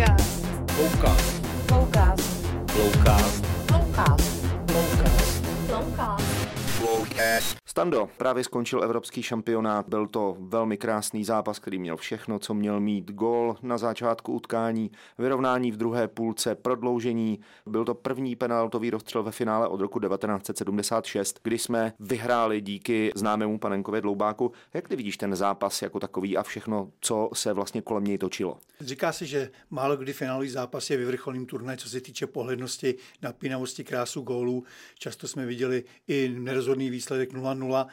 Flowcast. Flowcast. Flowcast. Flowcast. Flowcast. Flowcast. Flowcast. Stando, právě skončil evropský šampionát, byl to velmi krásný zápas, který měl všechno, co měl mít gol na začátku utkání, vyrovnání v druhé půlce, prodloužení. Byl to první penaltový rozstřel ve finále od roku 1976, kdy jsme vyhráli díky známému panenkově dloubáku. Jak ty vidíš ten zápas jako takový a všechno, co se vlastně kolem něj točilo? Říká se, že málo kdy finálový zápas je vyvrcholným turnaj, co se týče pohlednosti, napínavosti, krásu gólů. Často jsme viděli i nerozhodný výsledek 0-0.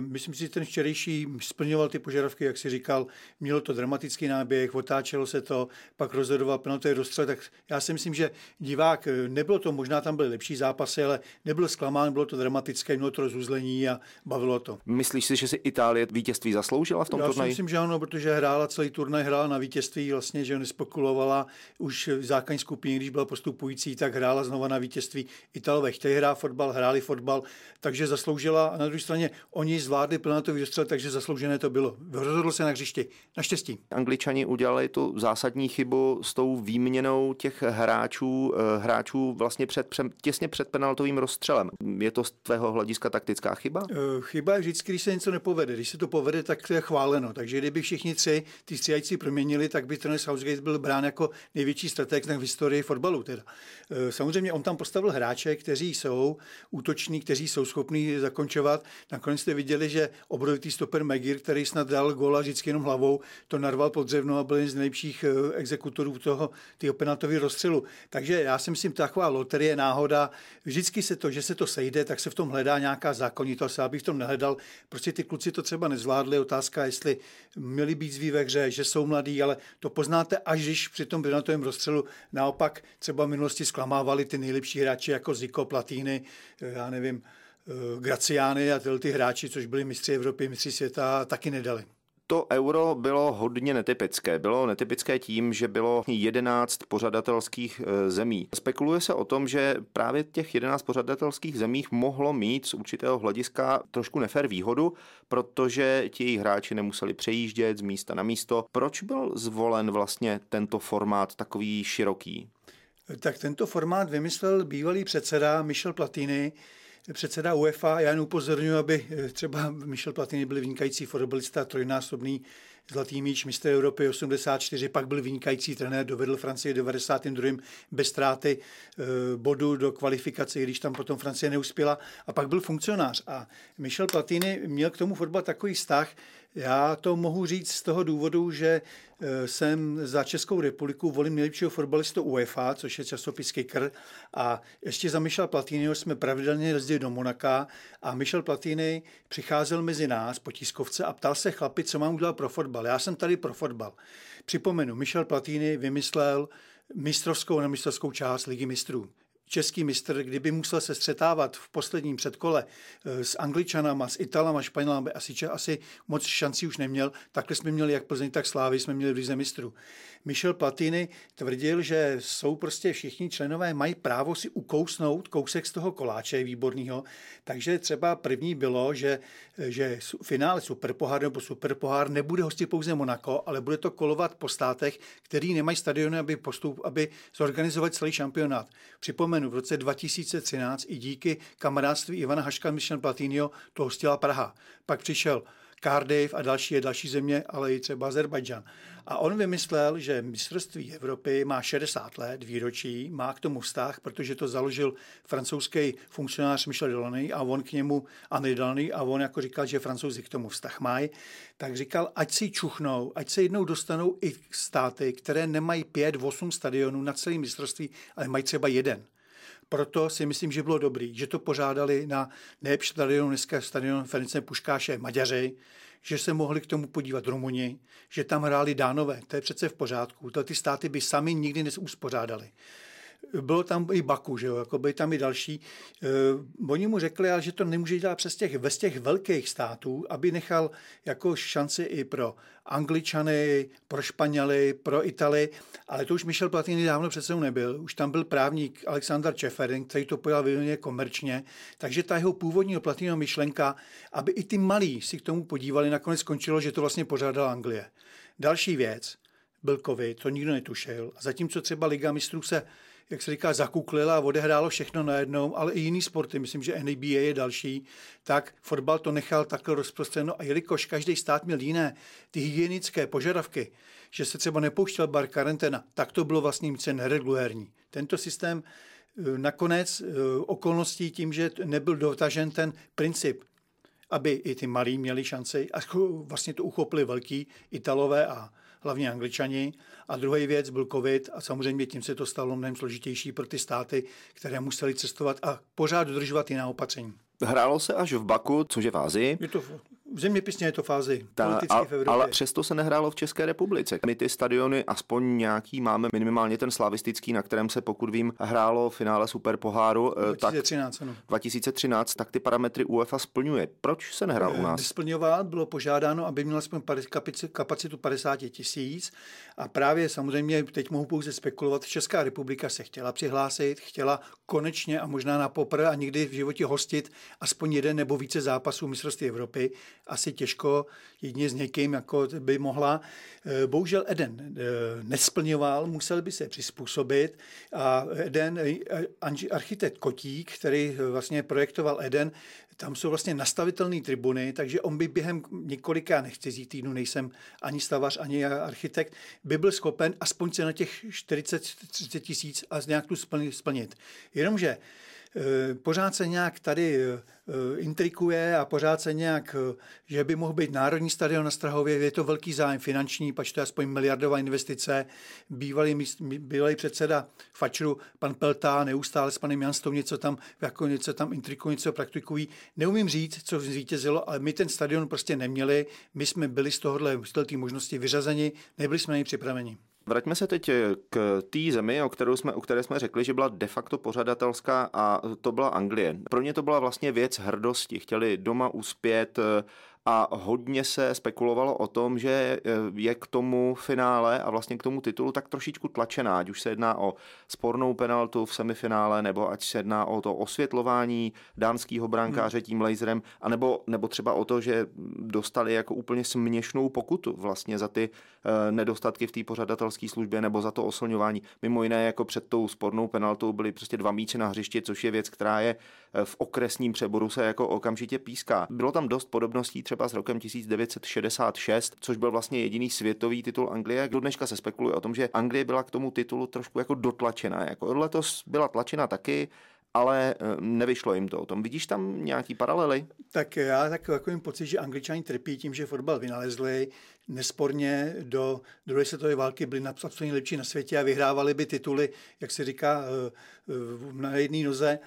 Myslím si, že ten včerejší splňoval ty požadavky, jak si říkal, mělo to dramatický náběh, otáčelo se to, pak rozhodoval penaltový rozstřel, tak já si myslím, že divák, nebylo to, možná tam byly lepší zápasy, ale nebyl zklamán, bylo to dramatické, mělo to rozuzlení a bavilo to. Myslíš si, že si Itálie vítězství zasloužila v tom Já si turnaji? myslím, že ano, protože hrála celý turnaj, hrála na vítězství, vlastně, že nespekulovala už v základní skupině, když byla postupující, tak hrála znova na vítězství. Italové chtějí hrát fotbal, hráli fotbal, takže zasloužila. A na druhé straně oni zvládli penaltový dostřel, takže zasloužené to bylo. Rozhodl se na hřišti. Naštěstí. Angličani udělali tu zásadní chybu s tou výměnou těch hráčů, eh, hráčů vlastně před, těsně před penaltovým rozstřelem. Je to z tvého hlediska taktická chyba? Eh, Chyba je vždycky, když se něco nepovede. Když se to povede, tak to je chváleno. Takže kdyby všichni tři ty střídající proměnili, tak by trenér Southgate byl brán jako největší strateg v historii fotbalu. Teda. Eh, Samozřejmě on tam postavil hráče, kteří jsou útoční, kteří jsou schopní zakončovat. Nakonec jste viděli, že obrovitý stoper Megir, který snad dal góla vždycky jenom hlavou, to narval pod dřevno a byl jeden z nejlepších eh, exekutorů toho tyho penaltového rozstřelu. Takže já si myslím, taková loterie, náhoda, vždycky se to, že se to sejde, tak se v tom hledá nějaká zákonitost. Já bych v tom nehledal. Prostě ty kluci to třeba nezvládli. Otázka, jestli měli být zví ve hře, že jsou mladí, ale to poznáte, až když při tom penaltovém rozstřelu naopak třeba v minulosti zklamávali ty nejlepší hráči jako Zico, Platýny, já nevím, eh, Graciány a tyhle ty hráči, což byli mistři Evropy, mistři světa, taky nedali. To euro bylo hodně netypické. Bylo netypické tím, že bylo 11 pořadatelských eh, zemí. Spekuluje se o tom, že právě těch 11 pořadatelských zemích mohlo mít z určitého hlediska trošku nefér výhodu, protože ti jejich hráči nemuseli přejíždět z místa na místo. Proč byl zvolen vlastně tento formát takový široký? Tak tento formát vymyslel bývalý předseda Michel Platini, předseda UEFA. Já jen upozorňuji, aby eh, třeba Michel Platini byl vynikající fotbalista, trojnásobný zlatý míč mistr Evropy 84, pak byl vynikající trenér, dovedl Francii 92. bez ztráty eh, bodu do kvalifikace, když tam potom Francie neuspěla a pak byl funkcionář. A Michel Platini měl k tomu fotbal takový vztah, já to mohu říct z toho důvodu, že eh, jsem za Českou republiku volím nejlepšího fotbalistu UEFA, což je časopis Kicker. A ještě za Michel Platiniho jsme pravidelně jezdili do Monaka a Michel Platini přicházel mezi nás po tiskovce a ptal se chlapi, co mám udělat pro fotbal. Já jsem tady pro fotbal. Připomenu, Michel Platini vymyslel mistrovskou a mistrovskou část Ligy mistrů český mistr, kdyby musel se střetávat v posledním předkole eh, s Angličanama, s Italama, Španělama, asi, asi moc šancí už neměl. Takhle jsme měli jak Plzeň, tak Slávy, jsme měli v Lize mistrů. Michel Platini tvrdil, že jsou prostě všichni členové, mají právo si ukousnout kousek z toho koláče výborného. Takže třeba první bylo, že, že finále Superpohár nebo Superpohár nebude hostit pouze Monako, ale bude to kolovat po státech, který nemají stadiony, aby, postup, aby zorganizovat celý šampionát. Připomenu, v roce 2013 i díky kamarádství Ivana Haška a Michel Platinio to hostila Praha. Pak přišel Cardiff a další, další země, ale i třeba Azerbajdžan. A on vymyslel, že mistrovství Evropy má 60 let výročí, má k tomu vztah, protože to založil francouzský funkcionář Michel Delaney a on k němu, André Delaney, a on jako říkal, že francouzi k tomu vztah mají, tak říkal, ať si čuchnou, ať se jednou dostanou i státy, které nemají 5-8 stadionů na celé mistrovství, ale mají třeba jeden. Proto si myslím, že bylo dobrý, že to pořádali na nejlepší stadionu, dneska stadion Fenice Puškáše Maďaři, že se mohli k tomu podívat Rumuni, že tam hráli Dánové. To je přece v pořádku. To ty státy by sami nikdy neuspořádali bylo tam i Baku, že jo, jako byli tam i další. Uh, oni mu řekli, ale že to nemůže dělat přes těch, bez těch velkých států, aby nechal jako šanci i pro Angličany, pro Španěly, pro Itali, ale to už Michel Platini dávno přece nebyl. Už tam byl právník Alexander Čeferin, který to pojal vyvině komerčně, takže ta jeho původní Platino myšlenka, aby i ty malí si k tomu podívali, nakonec skončilo, že to vlastně pořádala Anglie. Další věc – byl covid, to nikdo netušil. A zatímco třeba Liga mistrů se jak se říká, zakuklila a odehrálo všechno najednou, ale i jiný sporty, myslím, že NBA je další, tak fotbal to nechal takhle rozprostřeno a jelikož každý stát měl jiné ty hygienické požadavky, že se třeba nepouštěl bar karanténa, tak to bylo vlastně více neregulérní. Tento systém eh, nakonec eh, okolností tím, že nebyl dotažen ten princip, aby i ty malí měli šanci a vlastně to uchopili velký Italové a hlavně Angličani. A druhý věc byl covid a samozřejmě tím se to stalo mnohem složitější pro ty státy, které museli cestovat a pořád dodržovat jiná opatření. Hrálo se až v Baku, což je v Ázii. Je to zeměpisně je to fázi Ta, a, v Evropě. Ale přesto se nehrálo v České republice. My ty stadiony aspoň nějaký máme, minimálně ten slavistický, na kterém se, pokud vím, hrálo v finále Super poháru. 2013, tak, ano. 2013, tak ty parametry UEFA splňuje. Proč se nehrál u nás? Splňovat bylo požádáno, aby měl aspoň kapacitu 50 tisíc a právě samozřejmě teď mohu pouze spekulovat, Česká republika se chtěla přihlásit, chtěla konečně a možná na poprvé a nikdy v životě hostit aspoň jeden nebo více zápasů mistrovství Evropy asi těžko jedině s někým jako by mohla. Eh, bohužel Eden eh, nesplňoval, musel by se přizpůsobit a Eden, eh, architekt Kotík, který vlastně projektoval Eden, tam jsou vlastně nastavitelné tribuny, takže on by během několika, nechci říct týdnů, nejsem ani stavař, ani architekt, by byl schopen aspoň se na těch 40-30 tisíc a nějak tu splnit. Jenomže pořád se nějak tady eh, intrikuje a pořád se nějak, eh, že by mohl být Národní stadion na Strahově, je to velký zájem finanční, pač to je aspoň miliardová investice. Bývalý, bývalý předseda Fačru, pan Pelta, neustále s panem Janstou něco tam, jako něco tam intrikují, něco praktikují. Neumím říct, co zvítězilo, ale my ten stadion prostě neměli. My jsme byli z tohohle, z možnosti vyřazeni, nebyli jsme na něj připraveni. Vraťme se teď eh, k té zemi, o, kterou jsme, o které jsme řekli, že byla de facto pořadatelská a to byla Anglie. Pro ně to byla vlastně věc hrdosti. Chtěli doma uspět, eh, a hodně se spekulovalo o tom, že eh, je k tomu finále a vlastně k tomu titulu tak trošičku tlačená, ať už se jedná o spornou penaltu v semifinále, nebo ať se jedná o to osvětlování dánského brankáře tím laserem, anebo, nebo třeba o to, že dostali jako úplně směšnou pokutu vlastně za ty uh, nedostatky v té pořadatelské službě nebo za to oslňování. Mimo jiné jako před tou spornou penaltou byly prostě dva míče na hřišti, což je věc, která je eh, v okresním přeboru se jako okamžitě píská. Bylo tam dost podobností třeba třeba s rokem 1966, což byl vlastně jediný světový titul Anglie. Do dneška se spekuluje o tom, že Anglie byla k tomu titulu trošku jako dotlačena. Jako letos byla tlačena taky, ale eh, nevyšlo jim to. O tom vidíš tam nějaký paralely? Tak já tak takovým pocit, že angličani trpí tím, že fotbal vynalezli, nesporně do druhé světové války byli absolutně nejlepší na světě a vyhrávali by tituly, jak se říká, eh, na jedné noze.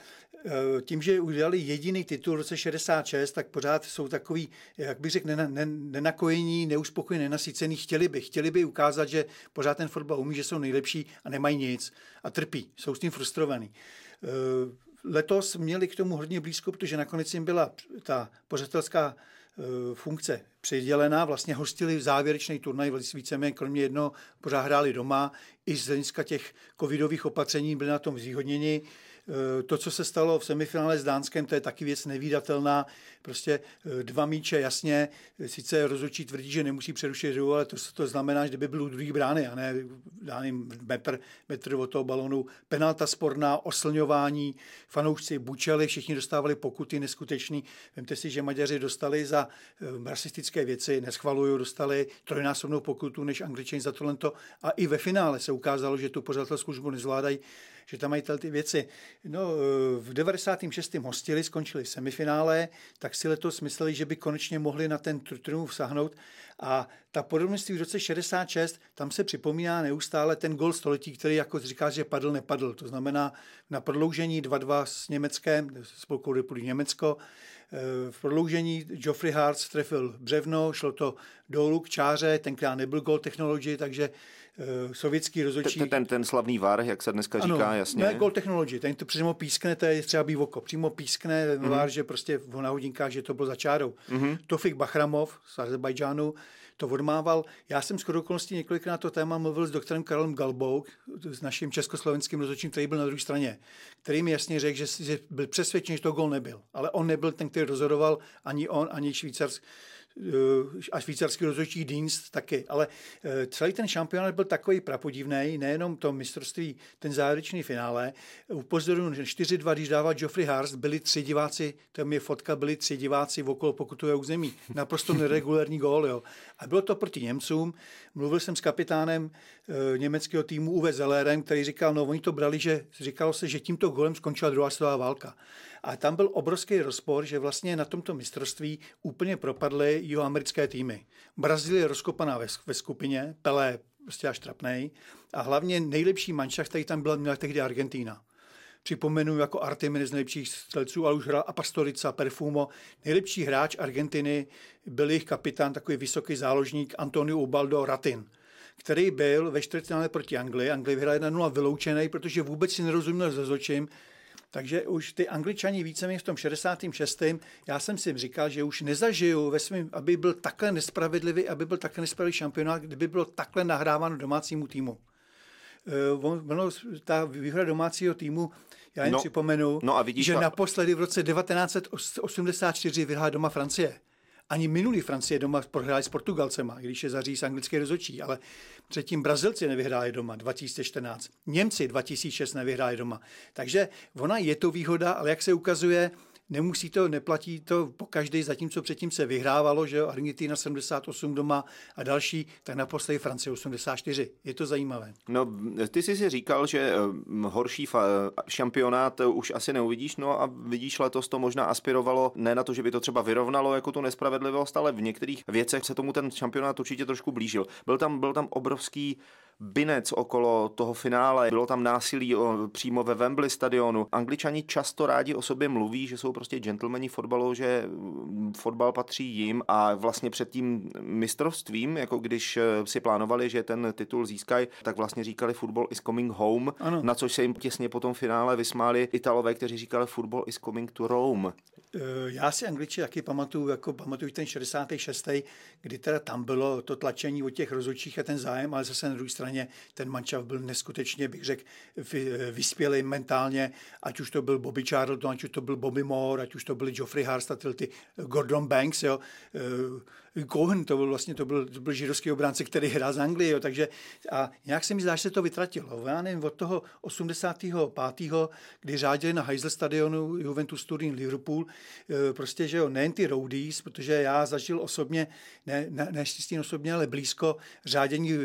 Tím, že udělali jediný titul v roce 66, tak pořád jsou takový, jak bych řekl, nenakojení, neuspokojení, nenasycený. Chtěli by, chtěli by ukázat, že pořád ten fotbal umí, že jsou nejlepší a nemají nic a trpí, jsou s tím frustrovaní. Eh, letos měli k tomu hodně blízko, protože nakonec jim byla ta pořadatelská eh, funkce přidělená, vlastně hostili závěrečný turnaj víceméně, kromě jednoho pořád hráli doma, i z hlediska těch covidových opatření byli na tom zvýhodněni. Eh, to, co se stalo v semifinále s Dánskem, to je taky věc nevýdatelná. Prostě eh, dva míče, jasně, sice rozhodčí tvrdí, že nemusí přerušit hru, ale to, to znamená, že kdyby byl druhý brány a ne dány metr, metr od toho balonu. Penalta sporná, oslňování, fanoušci bučeli, všichni dostávali pokuty neskutečný. Vemte si, že Maďaři dostali za eh, rasistické věci, neschvalují, dostali trojnásobnou pokutu než Angličani za tohle. A i ve finále se ukázalo, že tu pořadatelskou službu nezvládají že tam mají ty věci. No, v 96. hostili, skončili semifinále, tak si letos mysleli, že by konečně mohli na ten triumf sahnout. A ta podobnost v roce 66, tam se připomíná neustále ten gol století, který jako říká, že padl, nepadl. To znamená na prodloužení 2-2 s Německem, spolkovou republikou Německo, v prodloužení Geoffrey Hart trefil břevno, šlo to dolů k čáře, tenkrát nebyl gol technology, takže sovětský rozhodčí... Ten, ten, ten slavný VAR, jak se dneska říká, ano, jasně. Ne, gol technology, ten to přímo pískne, to je třeba oko, přímo pískne mm-hmm. VAR, že prostě v hodinkách, že to bylo za čárou. Mm-hmm. Tofik Bachramov z Azerbajdžánu to odmával. Já jsem s okolností několikrát to téma mluvil s doktorem Karolem Galbou, s naším československým rozhodčím, který byl na druhé straně, který mi jasně řekl, že, že byl přesvědčen, že to gol nebyl. Ale on nebyl ten, který rozhodoval, ani on, ani švýcarský a švýcarský rozhodčí Dienst taky. Ale celý ten šampionát byl takový prapodivný, nejenom to mistrovství, ten závěrečný finále. Upozorňuji, že 4-2, když dával Geoffrey Harst, byli tři diváci, to je fotka, byli tři diváci okolo pokutové území. Naprosto neregulární gól. Jo. A bylo to proti Němcům. Mluvil jsem s kapitánem německého týmu Uwe Zellerem, který říkal, no oni to brali, že říkalo se, že tímto golem skončila druhá světová válka. A tam byl obrovský rozpor, že vlastně na tomto mistrovství úplně propadly jihoamerické týmy. Brazílie rozkopaná ve, ve skupině, Pelé prostě až trapnej. A hlavně nejlepší manšaft, který tam byl, měla tehdy Argentína. Připomenu jako Artemis z nejlepších střelců, ale už hrál a Pastorica, Perfumo. Nejlepší hráč Argentiny byl jejich kapitán, takový vysoký záložník Antonio Ubaldo Ratin který byl ve čtvrtfinále proti Anglii. Anglie vyhrála 1-0 vyloučený, protože vůbec si nerozuměl se zočím. Takže už ty angličani víceméně v tom 66. já jsem si říkal, že už nezažiju ve svým, aby byl takhle nespravedlivý, aby byl takhle nespravedlivý šampionát, kdyby bylo takhle nahráváno domácímu týmu. Eh, ono, ta výhra domácího týmu, já jen no, připomenu, no a vidíš, že naposledy v roce 1984 vyhrála doma Francie. Ani minulý Francie doma prohráli s Portugalcema, když je zaříz anglické rozočí, ale předtím Brazilci nevyhráli doma 2014. Němci 2006 nevyhráli doma. Takže ona je to výhoda, ale jak se ukazuje, nemusí to, neplatí to po každý, zatímco předtím se vyhrávalo, že Argentina 78 doma a další, tak naposledy Francie 84. Je to zajímavé. No, ty jsi si říkal, že eh, horší šampionát už asi neuvidíš, no a vidíš, letos to možná aspirovalo ne na to, že by to třeba vyrovnalo jako tu nespravedlivost, ale v některých věcech se tomu ten šampionát určitě trošku blížil. Byl tam, byl tam obrovský binec okolo toho finále, bylo tam násilí o, přímo ve Wembley stadionu. Angličani často rádi o sobě mluví, že jsou prostě gentlemani fotbalu, že mm, fotbal patří jim a vlastně před tím mistrovstvím, jako když eh, si plánovali, že ten titul získají, tak vlastně říkali football is coming home, ano. na což se jim těsně po tom finále vysmáli Italové, kteří říkali football is coming to Rome. Eh, já si Angliči taky pamatuju, jako pamatuju ten 66. kdy teda tam bylo to tlačení o těch rozhodčích a ten zájem, ale zase na druhé straně ten mančav byl neskutečně, bych řekl, vyspělý mentálně, ať už to byl Bobby Charlton, ať už to byl Bobby Moore, ať už to byl Geoffrey Harst a ty Gordon Banks, jo. Eh, Cohen, to byl vlastně to byl, to byl židovský obránce, který hrál z Anglie, jo, takže a nějak se mi zdá, že se to vytratilo. Já nevím, od toho 85. kdy řádili na Heysel stadionu Juventus Turín Liverpool, eh, prostě, že jo, nejen ty roadies, protože já zažil osobně, ne, ne, ne osobně, ale blízko řádění uh,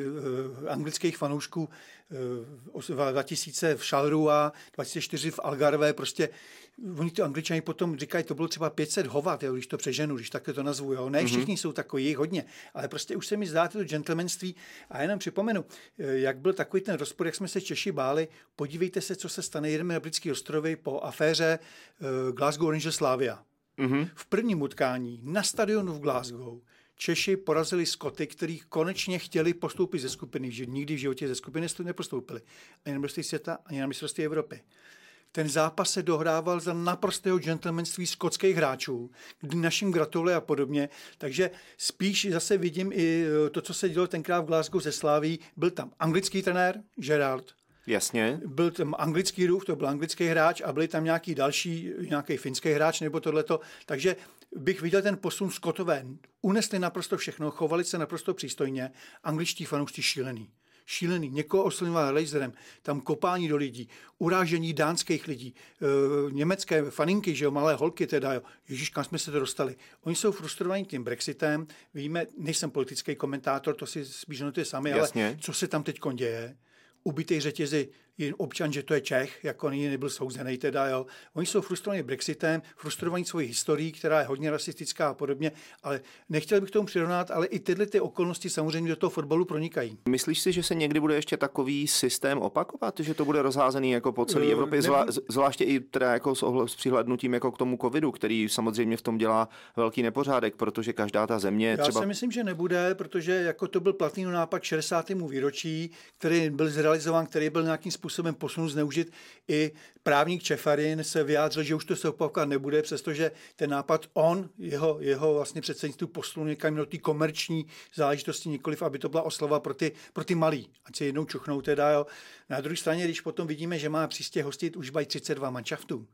fanoušků uh, 2000 v Charleroi, 2004 v Algarve, prostě oni to angličani potom říkají, to bylo třeba 500 hovat, jo, když to přeženu, když takhle to nazvu. Jo. Ne všichni mm-hmm. jsou takový, hodně, ale prostě už se mi zdá to gentlemanství. A jenom připomenu, jak byl takový ten rozpor, jak jsme se Češi báli. Podívejte se, co se stane. Jedeme na britský ostrovy po aféře uh, Glasgow Rangers Slavia. Mm-hmm. V prvním utkání na stadionu v Glasgow Češi porazili Skoty, kteří konečně chtěli postoupit ze skupiny, že nikdy v životě ze skupiny nepostoupili. Ani na mistrovství světa, ani na mistrovství Evropy. Ten zápas se dohrával za naprostého gentlemanství skotských hráčů, kdy našim gratuluje a podobně. Takže spíš zase vidím i eh, to, co se dělo tenkrát v Glasgow ze Sláví. Byl tam anglický trenér, Gerard, Jasně. Byl tam anglický rův, to byl anglický hráč a byli tam nějaký další, nějaký finský hráč nebo tohleto. Takže bych viděl ten posun Skotové. Unesli naprosto všechno, chovali se naprosto přístojně. Angličtí fanoušci šílený šílený. Někoho oslovoval laserem, tam kopání do lidí, urážení dánských lidí, e, německé faninky, že jo, malé holky teda, jo. Ježíš, kam jsme se to dostali. Oni jsou frustrovaní tím Brexitem, víme, nejsem politický komentátor, to si spíš notuje sami, Jasně. ale co se tam teď děje? Ubitý řetězy občan, že to je Čech, jako nyní nebyl souzený teda, jo. Oni jsou frustrovaní Brexitem, frustrovaní svojí historií, která je hodně rasistická a podobně, ale nechtěl bych tomu přirovnat, ale i tyhle ty okolnosti samozřejmě do toho fotbalu pronikají. Myslíš si, že se někdy bude ještě takový systém opakovat, že to bude rozházený jako po celé uh, Evropě, zvlá, zvláště i teda jako s, ohl- s přihlednutím jako k tomu covidu, který samozřejmě v tom dělá velký nepořádek, protože každá ta země Já třeba... si myslím, že nebude, protože jako to byl platný nápad 60. výročí, který byl zrealizován, který byl nějakým způsobem způsobem posunul zneužit. I právník Čefarin se vyjádřil, že už to se opakovat nebude, přestože ten nápad on, jeho, jeho vlastně předsednictví posunul někam do té komerční záležitosti, nikoliv, aby to byla oslava pro ty, pro ty malý. Ať se jednou čuchnou teda. Jo. Na druhé straně, když potom vidíme, že má příště hostit už by 32 manšaftů,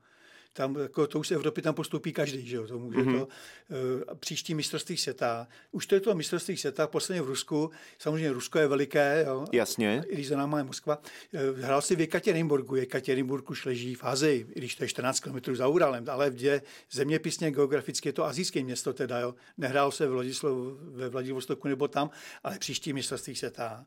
tam, jako, to už z Evropy tam postoupí každý, že jo, to může mm-hmm. to. Uh, příští mistrovství světa. Už to je to mistrovství světa, posledně v Rusku, samozřejmě Rusko je veliké, jo, Jasně. i když za náma je Moskva. Uh, hrál si v Jekaterinburgu, Jekaterinburg už leží v Azii, i když to je 14 km za Uralem, ale v zeměpisně geograficky je to azijské město teda, jo. Nehrál se v Vladislav, ve Vladivostoku nebo tam, ale příští mistrovství světa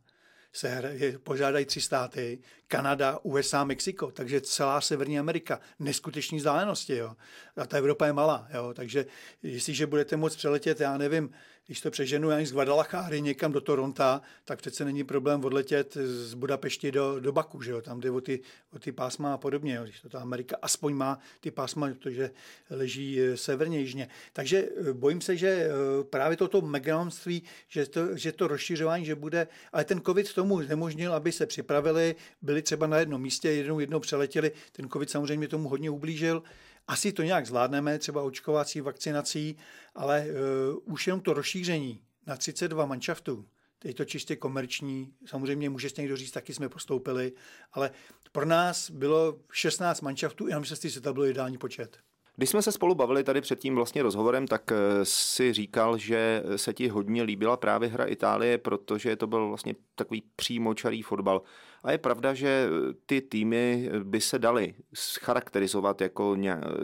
se požádají tři státy, Kanada, USA, Mexiko, takže celá Severní Amerika, neskutečný vzdálenosti. Jo. A ta Evropa je malá, jo. takže jestliže budete moct přeletět, já nevím, když to přeženu ani z Guadalajary někam do Toronta, tak přece není problém odletět z Budapešti do, do Baku, že jo? tam jde o ty, o ty pásma a podobně. Jo? Když to ta Amerika aspoň má ty pásma, protože leží eh, severně jižně. Takže eh, bojím se, že eh, právě toto megalomství, že to, že to rozšiřování, že bude, ale ten covid tomu nemožnil, aby se připravili, byli třeba na jednom místě, jednou, jednou přeletěli, ten covid samozřejmě tomu hodně ublížil, asi to nějak zvládneme, třeba očkovací vakcinací, ale uh, už jenom to rozšíření na 32 manšaftů, je to čistě komerční, samozřejmě může si někdo říct, taky jsme postoupili, ale pro nás bylo 16 manšaftů, já myslím, že to byl ideální počet. Když jsme se spolu bavili tady před tím vlastně rozhovorem, tak eh, si říkal, že se ti hodně líbila právě hra Itálie, protože to byl vlastně takový přímočarý fotbal. A je pravda, že ty týmy by se daly charakterizovat jako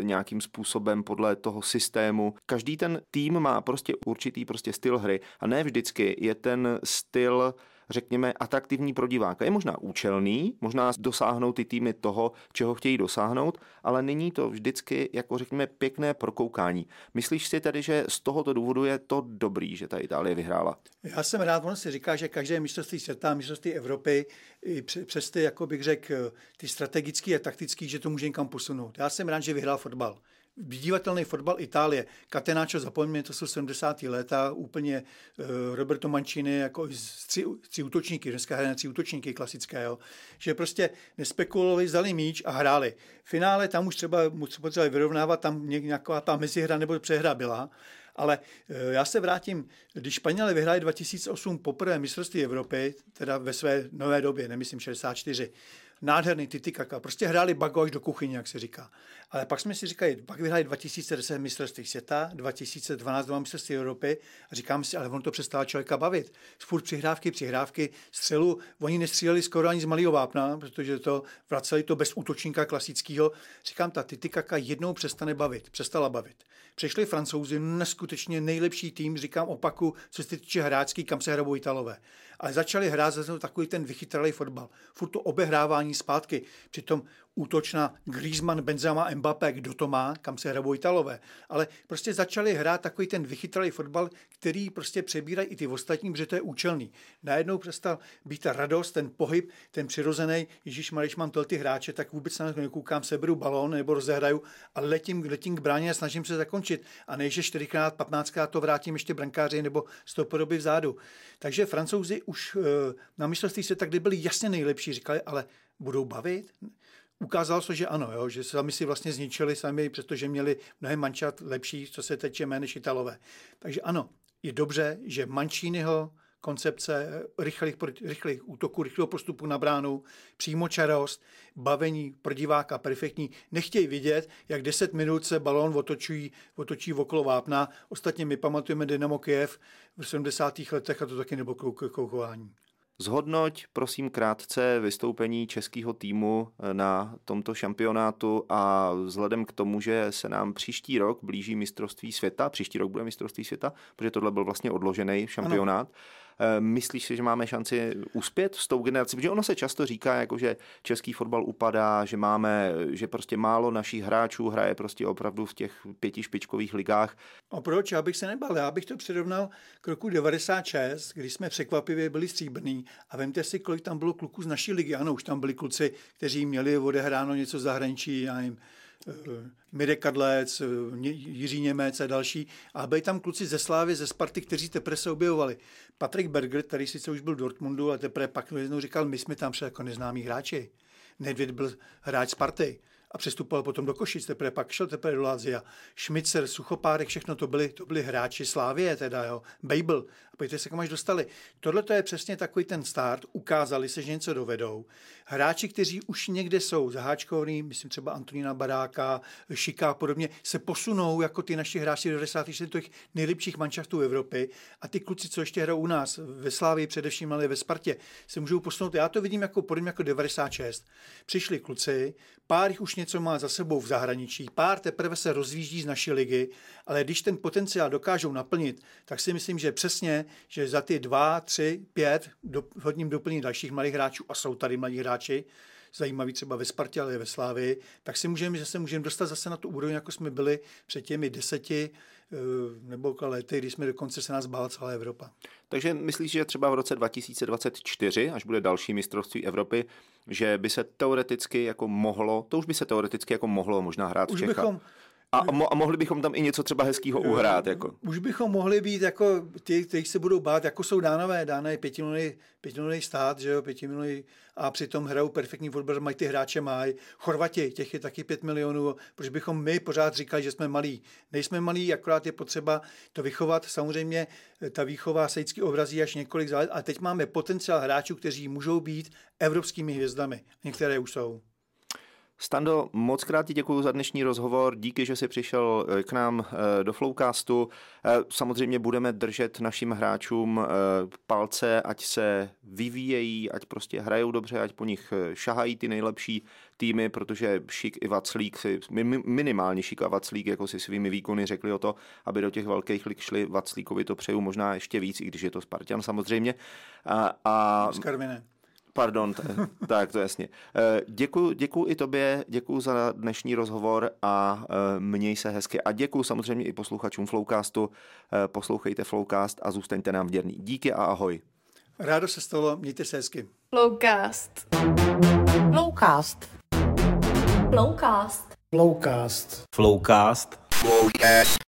nějakým způsobem podle toho systému. Každý ten tým má prostě určitý prostě styl hry a ne vždycky je ten styl řekněme, atraktivní pro diváka. Je možná účelný, možná dosáhnout ty týmy toho, čeho chtějí dosáhnout, ale není to vždycky, jako řekněme, pěkné prokoukání. Myslíš si tedy, že z tohoto důvodu je to dobrý, že ta Itálie vyhrála? Já jsem rád, on si říká, že každé mistrovství světa, mistrovství Evropy, přes ty, jako bych řekl, ty strategický a taktický, že to může někam posunout. Já jsem rád, že vyhrál fotbal vydívatelný fotbal Itálie. Catenaccio, zapomeňme, to jsou 70. léta, úplně uh, Roberto Mancini jako tři, tři útočníky, dneska hrají tři útočníky klasické, jo. že prostě nespekulovali, zdali míč a hráli. V finále tam už třeba potřebovali vyrovnávat, tam nějaká ta mezihra nebo přehra byla, ale uh, já se vrátím, když Španělé vyhráli 2008 poprvé mistrovství Evropy, teda ve své nové době, nemyslím 64, nádherný Titikaka. Prostě hráli bago až do kuchyně, jak se říká. Ale pak jsme si říkali, pak vyhráli 2010 mistrovství světa, 2012 dva mistrovství Evropy a říkáme si, ale on to přestává člověka bavit. Furt přihrávky, přihrávky, střelu, oni nestříleli skoro ani z malého vápna, protože to vraceli to bez útočníka klasického. Říkám, ta Titikaka jednou přestane bavit, přestala bavit. Přešli francouzi, neskutečně nejlepší tým, říkám opaku, co se týče hráčský, kam se hrabou Italové. Ale začali hrát za takový ten vychytralý fotbal. Furt to obehrávání zpátky. Přitom útočná Griezmann, Benzema, Mbappé, kdo to má, kam se hrabou Italové. Ale prostě začali hrát takový ten vychytralý fotbal, který prostě přebírají i ty ostatní, protože to je účelný. Najednou přestal být ta radost, ten pohyb, ten přirozený, Ježíš když mám ty hráče, tak vůbec na nekoukám, seberu balón nebo rozehraju a letím, letím k bráně a snažím se zakončit. A ne, že 4x, 15krát to vrátím ještě brankáři nebo podoby vzadu. Takže francouzi už eh, na mistrovství se tak, byli jasně nejlepší, říkali, ale budou bavit? Ukázalo se, že ano, jo, že sami si vlastně zničili sami, přestože měli mnohem mančat lepší, co se teče než Italové. Takže ano, je dobře, že Manciniho koncepce rychlých, rychlých útoků, rychlého postupu na bránu, přímočarost, bavení pro diváka perfektní. Nechtějí vidět, jak 10 minut se balón otočí, otočí okolo vápna. Ostatně my pamatujeme Dynamo Kiev v 70. letech a to taky nebylo koukování. Zhodnoť prosím krátce vystoupení českého týmu eh, na tomto šampionátu a vzhledem k tomu, že se nám příští rok blíží mistrovství světa, příští rok bude mistrovství světa, protože tohle byl vlastně odložený šampionát, ano myslíš si, že máme šanci uspět s tou generací? Protože ono se často říká, jako že český fotbal upadá, že máme, že prostě málo našich hráčů hraje prostě opravdu v těch pěti špičkových ligách. A proč? Já bych se nebal. Já bych to přirovnal k roku 96, kdy jsme překvapivě byli stříbrní a vemte si, kolik tam bylo kluků z naší ligy. Ano, už tam byli kluci, kteří měli odehráno něco zahraničí, já Eh, Mirek Kadlec, eh, Jiří Němec a další. A byli tam kluci ze Slávy, ze Sparty, kteří teprve se objevovali. Patrik Berger, který sice už byl v Dortmundu, ale teprve pak jednou říkal, my jsme tam však jako neznámí hráči. Nedvěd byl hráč Sparty. a přestupoval potom do Košic, teprve pak šel teprve do Lázia. Šmicer, Suchopárek, všechno to byli, to byli hráči Slávie, teda jo, Babel. A pojďte se kam až dostali. Tohle to je přesně takový ten start, ukázali se, že něco dovedou. Hráči, kteří už někde jsou zaháčkovní, myslím třeba Antonína Baráka, Šika a podobně, se posunou jako ty naši hráči do 90. těch nejlepších manšaftů Evropy a ty kluci, co ještě hrajou u nás, ve Slávii především, ale ve Spartě, se můžou posunout. Já to vidím jako podobně jako 96. Přišli kluci, pár jich už něco má za sebou v zahraničí, pár teprve se rozvíždí z naší ligy, ale když ten potenciál dokážou naplnit, tak si myslím, že přesně, že za ty dva, tři, pět do, hodním doplní dalších mladých hráčů, a jsou tady mladí hráči, zajímavý třeba ve Spartě, ale i ve Slávii, tak si můžeme, že se můžeme dostat zase na tu úroveň, jako jsme byli před těmi deseti eh, nebo lety, kdy jsme dokonce se nás bála celá Evropa. Takže myslíš, že třeba v roce 2024, až bude další mistrovství Evropy, že by se teoreticky jako mohlo, to už by se teoreticky jako mohlo možná hrát už v Čechách. Bychom, a, a mohli bychom tam i něco třeba hezkého uhrát. Jako. Už bychom mohli být jako ty, kteří se budou bát, jako jsou dánové. Dána je pětiminulový stát, že jo, pětiminulový, a přitom hrajou perfektní fotbal, mají ty hráče mají. Chorvati, těch je taky pět milionů, proč bychom my pořád říkali, že jsme malí. Nejsme malí, akorát je potřeba to vychovat. Samozřejmě ta výchova se vždycky obrazí až několik let, a teď máme potenciál hráčů, kteří můžou být evropskými hvězdami. Některé už jsou. Stando, moc krát ti děkuji za dnešní rozhovor, díky, že jsi přišel eh, k nám eh, do Flowcastu. Eh, samozřejmě budeme držet našim hráčům palce, ať se vyvíjejí, ať prostě hrajou dobře, ať po nich šahají ty nejlepší týmy, protože Šik i Vaclík si, minimálně Šik a Vaclík jako si svými výkony řekli o to, aby do těch velkých lig šli. Vaclíkovi to přeju možná ještě víc, i když je to Spartan samozřejmě. A, a... Pardon, t- tak to jasně. Eh, děkuji, děkuji i tobě, děkuji za dnešní rozhovor a eh, měj se hezky. A děkuji samozřejmě i posluchačům Flowcastu. Eh, poslouchejte Flowcast a zůstaňte nám věrní. Díky a ahoj. Rádo se stalo, mějte se hezky. Flowcast. Flowcast. Flowcast. Flowcast. Flowcast. Flowcast.